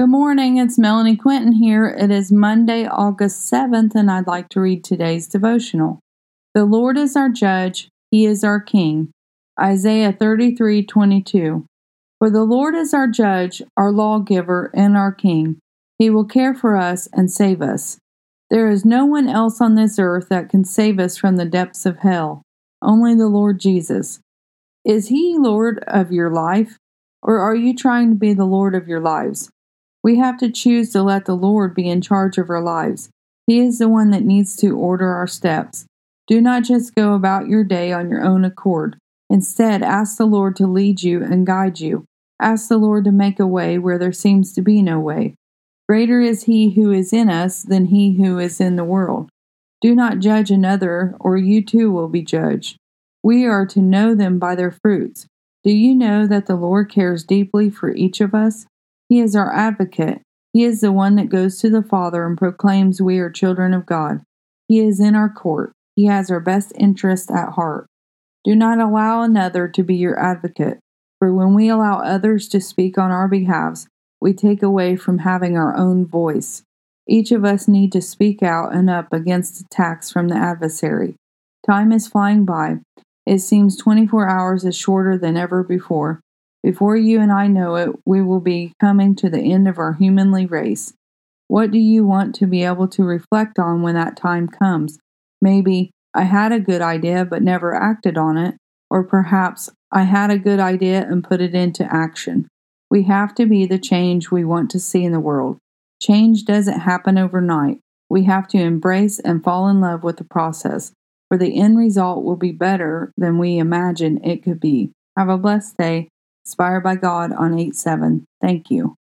Good morning, it's Melanie Quinton here. It is Monday, August 7th, and I'd like to read today's devotional. The Lord is our judge, He is our King. Isaiah 33 22. For the Lord is our judge, our lawgiver, and our King. He will care for us and save us. There is no one else on this earth that can save us from the depths of hell, only the Lord Jesus. Is He Lord of your life, or are you trying to be the Lord of your lives? We have to choose to let the Lord be in charge of our lives. He is the one that needs to order our steps. Do not just go about your day on your own accord. Instead, ask the Lord to lead you and guide you. Ask the Lord to make a way where there seems to be no way. Greater is He who is in us than he who is in the world. Do not judge another, or you too will be judged. We are to know them by their fruits. Do you know that the Lord cares deeply for each of us? He is our advocate. He is the one that goes to the Father and proclaims we are children of God. He is in our court. He has our best interest at heart. Do not allow another to be your advocate, for when we allow others to speak on our behalves, we take away from having our own voice. Each of us need to speak out and up against attacks from the adversary. Time is flying by. It seems 24 hours is shorter than ever before. Before you and I know it, we will be coming to the end of our humanly race. What do you want to be able to reflect on when that time comes? Maybe, I had a good idea but never acted on it, or perhaps I had a good idea and put it into action. We have to be the change we want to see in the world. Change doesn't happen overnight. We have to embrace and fall in love with the process, for the end result will be better than we imagine it could be. Have a blessed day. Inspired by God on 8 7. Thank you.